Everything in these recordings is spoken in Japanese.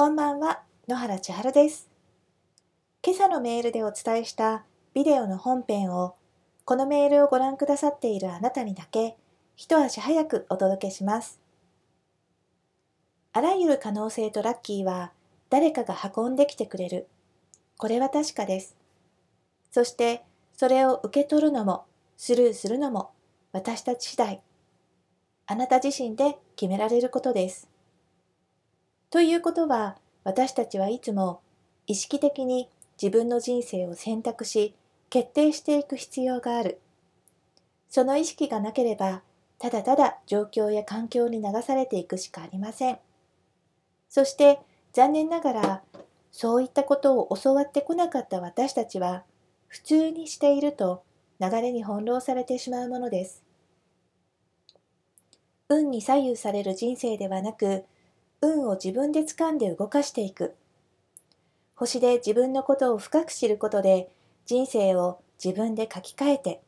こんばんは、野原千春です。今朝のメールでお伝えしたビデオの本編を、このメールをご覧くださっているあなたにだけ、一足早くお届けします。あらゆる可能性とラッキーは、誰かが運んできてくれる。これは確かです。そして、それを受け取るのも、スルーするのも、私たち次第。あなた自身で決められることです。ということは、私たちはいつも意識的に自分の人生を選択し、決定していく必要がある。その意識がなければ、ただただ状況や環境に流されていくしかありません。そして、残念ながら、そういったことを教わってこなかった私たちは、普通にしていると流れに翻弄されてしまうものです。運に左右される人生ではなく、運を自分で掴んで動かしていく。星で自分のことを深く知ることで、人生を自分で書き換えて、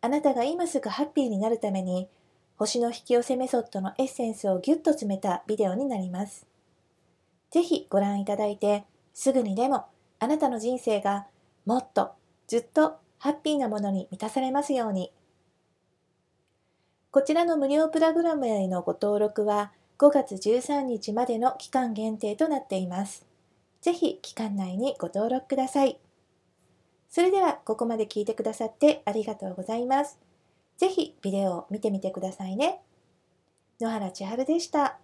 あなたが今すぐハッピーになるために、星の引き寄せメソッドのエッセンスをぎゅっと詰めたビデオになります。ぜひご覧いただいて、すぐにでもあなたの人生がもっとずっとハッピーなものに満たされますように。こちらの無料プログラムへのご登録は5月13日までの期間限定となっています。ぜひ期間内にご登録ください。それではここまで聞いてくださってありがとうございます。ぜひビデオを見てみてくださいね。野原千春でした。